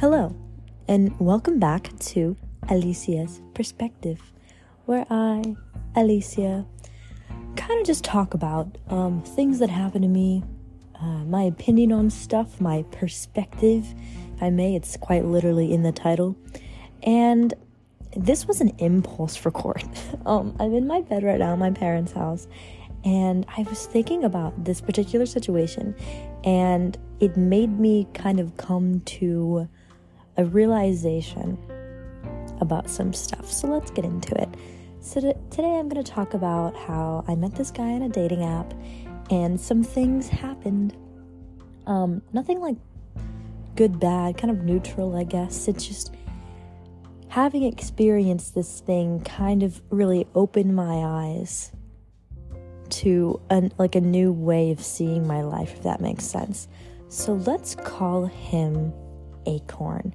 Hello, and welcome back to Alessia's Perspective, where I, Alicia, kind of just talk about um, things that happen to me, uh, my opinion on stuff, my perspective, if I may, it's quite literally in the title. And this was an impulse record. um, I'm in my bed right now my parents' house, and I was thinking about this particular situation, and it made me kind of come to a realization about some stuff. So let's get into it. So, t- today I'm going to talk about how I met this guy on a dating app and some things happened. Um, nothing like good, bad, kind of neutral, I guess. It's just having experienced this thing kind of really opened my eyes to an, like a new way of seeing my life, if that makes sense. So let's call him Acorn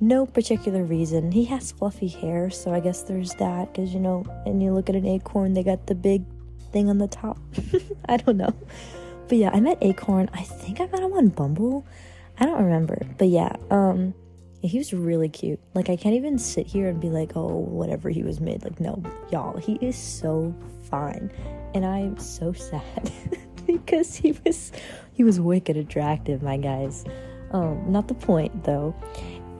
no particular reason. He has fluffy hair, so I guess there's that. Because, you know, and you look at an acorn, they got the big thing on the top. I don't know. But yeah, I met Acorn. I think I met him on Bumble. I don't remember. But yeah, um, he was really cute. Like, I can't even sit here and be like, oh, whatever he was made. Like, no, y'all, he is so fine. And I'm so sad because he was he was wicked attractive, my guys. Um, not the point though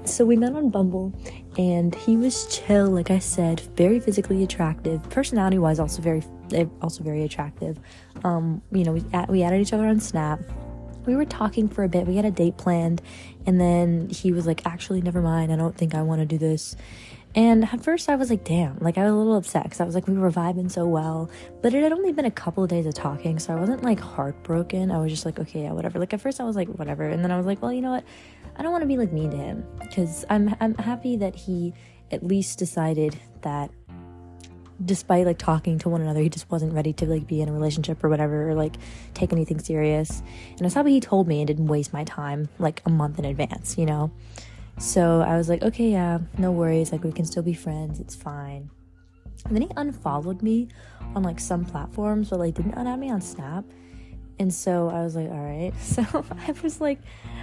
so we met on Bumble, and he was chill, like I said, very physically attractive, personality wise, also very, eh, also very attractive. Um, you know, we we added each other on Snap. We were talking for a bit. We had a date planned, and then he was like, "Actually, never mind. I don't think I want to do this." And at first, I was like, damn, like I was a little upset because I was like, we were vibing so well. But it had only been a couple of days of talking, so I wasn't like heartbroken. I was just like, okay, yeah, whatever. Like at first, I was like, whatever. And then I was like, well, you know what? I don't want to be like mean to him because I'm I'm happy that he at least decided that despite like talking to one another he just wasn't ready to like be in a relationship or whatever or like take anything serious. And i was happy he told me and didn't waste my time like a month in advance you know? So i was like okay yeah no worries like we can still be friends it's fine. And then he unfollowed me on like some platforms but like didn't unadd me on snap and so I was like, all right. So I was like,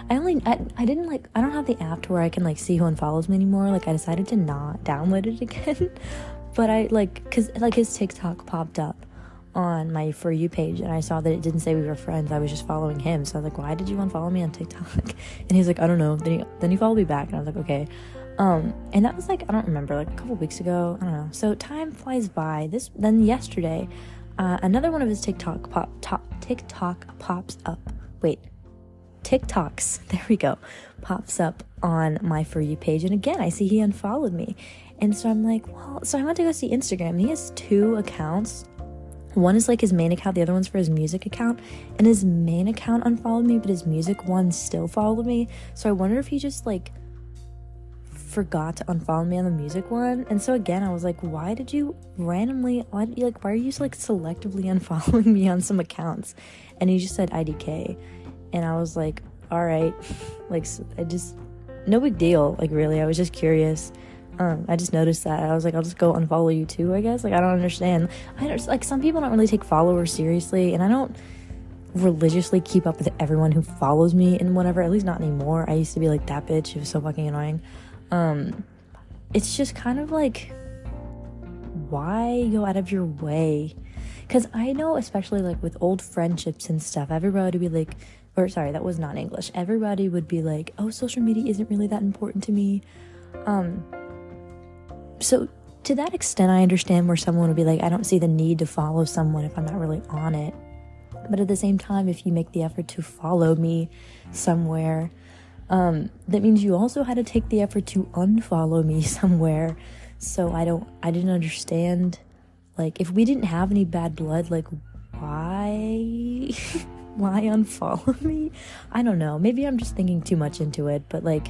I only, I, I didn't like, I don't have the app to where I can like see who unfollows me anymore. Like, I decided to not download it again. but I like, cause like his TikTok popped up on my For You page and I saw that it didn't say we were friends. I was just following him. So I was like, why did you unfollow me on TikTok? And he's like, I don't know. Then he, then he followed me back and I was like, okay. Um, and that was like, I don't remember, like a couple weeks ago. I don't know. So time flies by. This, then yesterday, uh, another one of his TikTok pop top TikTok pops up. Wait, TikToks. There we go. Pops up on my for you page, and again, I see he unfollowed me, and so I'm like, well, so I went to go see Instagram. He has two accounts. One is like his main account, the other one's for his music account. And his main account unfollowed me, but his music one still followed me. So I wonder if he just like forgot to unfollow me on the music one. And so again, I was like, why did you randomly, why did you, like, why are you like selectively unfollowing me on some accounts? And he just said IDK. And I was like, all right, like, I just, no big deal. Like, really, I was just curious. Um, I just noticed that. I was like, I'll just go unfollow you too, I guess. Like, I don't understand. I don't, like, some people don't really take followers seriously, and I don't religiously keep up with everyone who follows me and whatever, at least not anymore. I used to be like that bitch. It was so fucking annoying. Um, it's just kind of like, why go out of your way? Because I know, especially like with old friendships and stuff, everybody would be like, or sorry, that was not English. Everybody would be like, oh, social media isn't really that important to me. Um, so to that extent, I understand where someone would be like, I don't see the need to follow someone if I'm not really on it. But at the same time, if you make the effort to follow me somewhere, um, that means you also had to take the effort to unfollow me somewhere. So I don't, I didn't understand. Like, if we didn't have any bad blood, like, why, why unfollow me? I don't know. Maybe I'm just thinking too much into it, but like,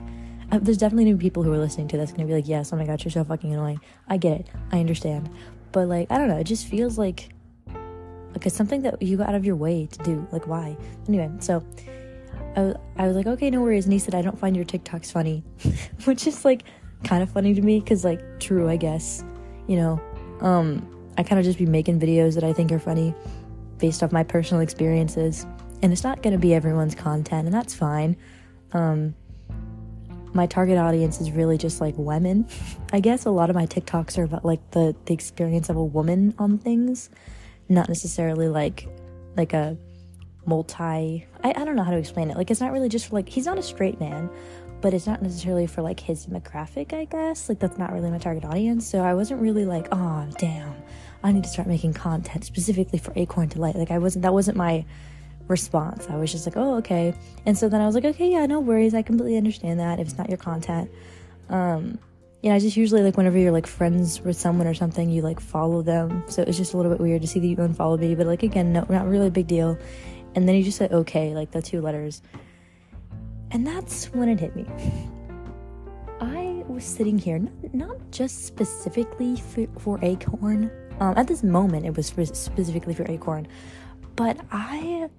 uh, there's definitely new people who are listening to this gonna be like, yes, oh my god, you're so fucking annoying. I get it. I understand. But like, I don't know. It just feels like, like it's something that you go out of your way to do. Like, why? Anyway, so I, I was like, okay, no worries. And he said, I don't find your TikToks funny, which is like kind of funny to me because, like, true, I guess. You know, um, I kind of just be making videos that I think are funny based off my personal experiences. And it's not going to be everyone's content, and that's fine. Um, my target audience is really just like women. I guess a lot of my TikToks are about like the the experience of a woman on things, not necessarily like like a multi I, I don't know how to explain it. Like it's not really just for like he's not a straight man, but it's not necessarily for like his demographic, I guess. Like that's not really my target audience. So I wasn't really like, oh damn, I need to start making content specifically for Acorn Delight. Like I wasn't that wasn't my response. I was just like, oh, okay. And so then I was like, okay, yeah, no worries. I completely understand that if it's not your content. Um, yeah, I just usually like whenever you're like friends with someone or something, you like follow them. So it's just a little bit weird to see that you unfollowed me, but like again, no, not really a big deal. And then he just said okay, like the two letters. And that's when it hit me. I was sitting here, not, not just specifically for, for Acorn. Um, at this moment, it was for, specifically for Acorn, but I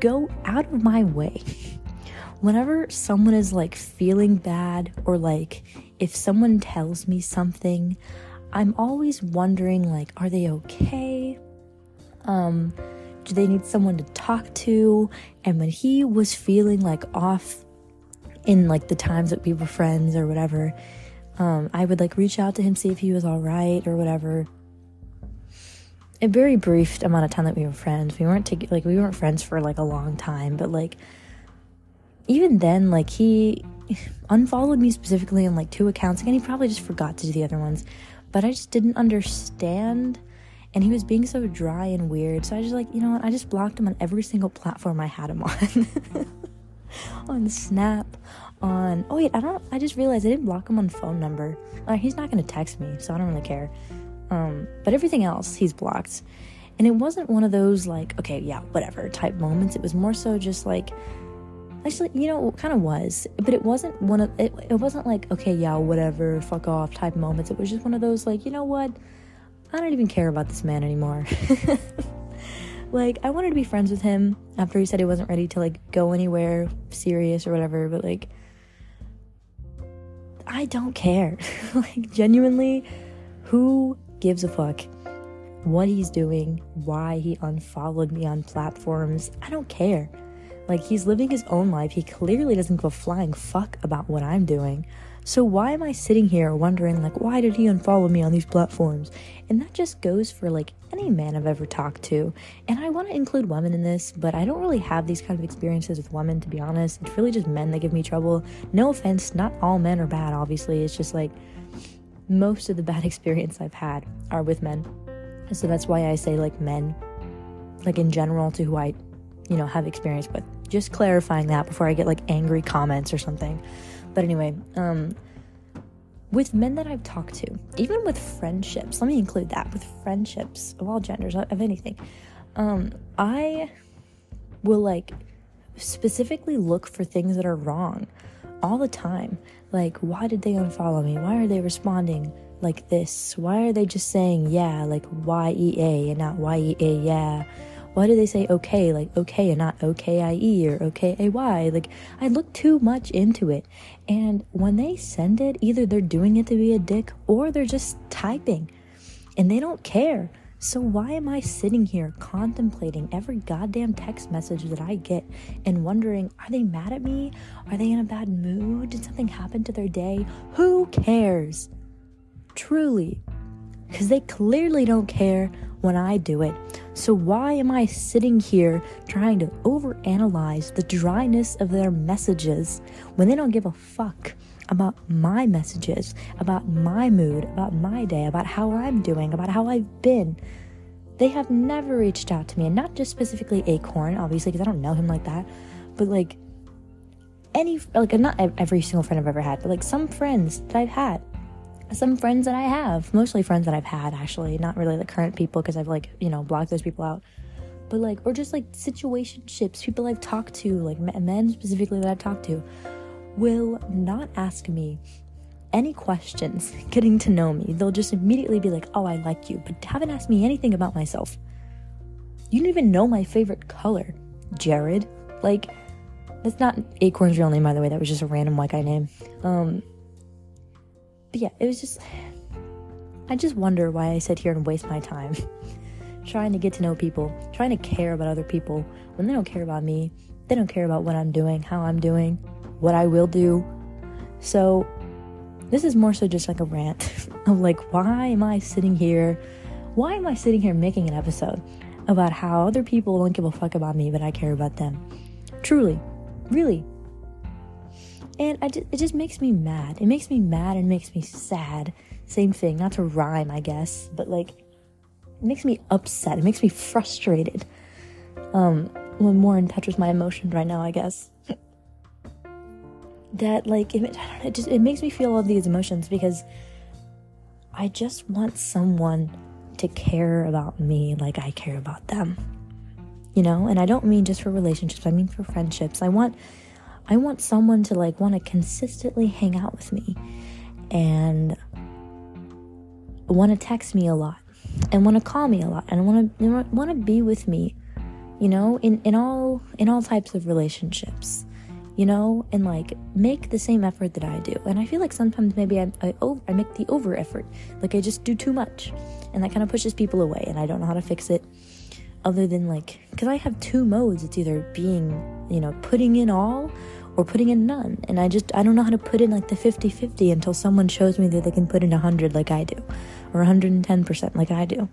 go out of my way. Whenever someone is like feeling bad or like if someone tells me something, I'm always wondering like are they okay? Um do they need someone to talk to? And when he was feeling like off in like the times that we were friends or whatever, um, I would like reach out to him, see if he was all right or whatever a very brief amount of time that we were friends. We weren't like we weren't friends for like a long time, but like even then, like he unfollowed me specifically on like two accounts. Again, he probably just forgot to do the other ones, but I just didn't understand. And he was being so dry and weird. So I just like, you know what? I just blocked him on every single platform I had him on. on Snap, on oh wait, I don't I just realized I didn't block him on phone number. Like he's not gonna text me, so I don't really care. Um, but everything else he's blocked. And it wasn't one of those like, okay, yeah, whatever type moments. It was more so just like, actually, you know, kind of was, but it wasn't one of, it, it wasn't like, okay, yeah, whatever, fuck off type moments. It was just one of those like, you know what? I don't even care about this man anymore. like, I wanted to be friends with him after he said he wasn't ready to like go anywhere serious or whatever, but like, I don't care. like, genuinely, who gives a fuck what he's doing, why he unfollowed me on platforms. I don't care. Like, he's living his own life. He clearly doesn't give a flying fuck about what I'm doing. So, why am I sitting here wondering, like, why did he unfollow me on these platforms? And that just goes for, like, any man I've ever talked to. And I want to include women in this, but I don't really have these kind of experiences with women, to be honest. It's really just men that give me trouble. No offense, not all men are bad, obviously. It's just like, most of the bad experience I've had are with men. So that's why I say like men, like in general to who I, you know, have experience with. Just clarifying that before I get like angry comments or something. But anyway, um, with men that I've talked to, even with friendships, let me include that with friendships of all genders, of anything, um, I will like specifically look for things that are wrong all the time. Like, why did they unfollow me? Why are they responding like this? Why are they just saying yeah, like Y E A and not Y E A yeah? Why do they say okay, like okay and not okay I E or okay A Y? Like, I look too much into it. And when they send it, either they're doing it to be a dick or they're just typing and they don't care. So, why am I sitting here contemplating every goddamn text message that I get and wondering, are they mad at me? Are they in a bad mood? Did something happen to their day? Who cares? Truly. Because they clearly don't care when I do it. So, why am I sitting here trying to overanalyze the dryness of their messages when they don't give a fuck about my messages, about my mood, about my day, about how I'm doing, about how I've been. They have never reached out to me, and not just specifically Acorn, obviously, because I don't know him like that, but like any, like, not every single friend I've ever had, but like some friends that I've had. Some friends that I have, mostly friends that I've had, actually, not really the current people, because I've like, you know, blocked those people out but like or just like situationships people i've talked to like men specifically that i've talked to will not ask me any questions getting to know me. They'll just immediately be like, oh, I like you, but haven't asked me anything about myself. You don't even know my favorite color, Jared. Like, that's not Acorn's real name, by the way. That was just a random white guy name. Um, but yeah, it was just. I just wonder why I sit here and waste my time trying to get to know people, trying to care about other people when they don't care about me They don't care about what I'm doing, how I'm doing, what I will do. So, this is more so just like a rant of like, why am I sitting here? Why am I sitting here making an episode about how other people don't give a fuck about me, but I care about them? Truly, really. And I just, it just makes me mad. It makes me mad and makes me sad. Same thing, not to rhyme, I guess, but like, it makes me upset. It makes me frustrated. Um, I'm more in touch with my emotions right now, I guess. that like it, it just it makes me feel all these emotions because I just want someone to care about me like I care about them. You know, and I don't mean just for relationships, I mean for friendships. I want I want someone to like want to consistently hang out with me and want to text me a lot and want to call me a lot and want to want to be with me, you know, in in all in all types of relationships you know, and like make the same effort that I do. And I feel like sometimes maybe I I, over, I make the over effort, like I just do too much, and that kind of pushes people away. And I don't know how to fix it, other than like because I have two modes. It's either being, you know, putting in all or putting in none. And I just I don't know how to put in like the 50-50 until someone shows me that they can put in 100 like I do or 110% like I do.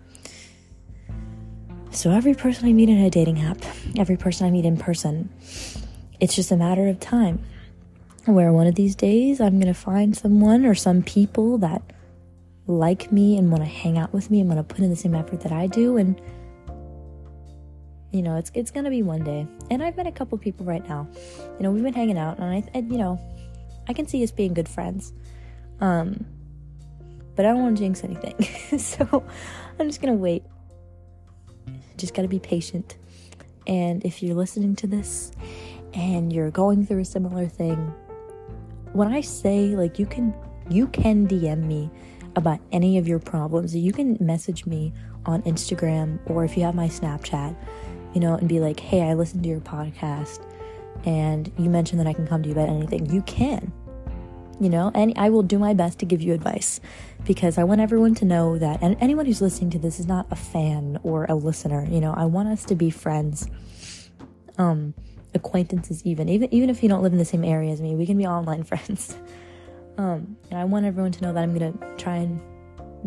So every person I meet in a dating app, every person I meet in person, it's just a matter of time where one of these days I'm going to find someone or some people that like me and want to hang out with me and want to put in the same effort that I do and you know it's it's to be one day. And I've met a couple people right now. You know we've been hanging out and I you know I can see us being good friends. Um but I don't want to jinx anything. So I'm just to wait. Just got to be patient. And if you're listening to this and you're going through a similar thing, when I say like you can you can DM me about any of your problems, you can message me on Instagram or if you have my Snapchat, you know, and be like, "Hey, I listened to your podcast and you mentioned that I can come to you about anything." You can. You know, and I will do my best to give you advice because I want everyone to know that and anyone who's listening to this is not a fan or a listener, you know, I want us to be friends. Um acquaintances even even even if you don't live in the same area as me we can be online friends um and i want everyone to know that i'm gonna try and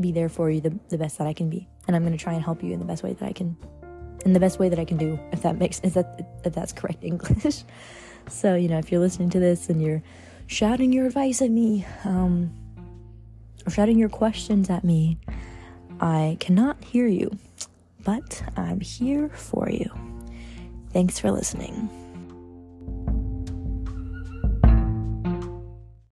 be there for you the, the best that i can be and i'm gonna try and help you in the best way that i can in the best way that i can do if that makes is that if that's correct english. So you know if you're listening to this and you're shouting your advice at me um or shouting your questions at me i cannot hear you but i'm here for you. Thanks for listening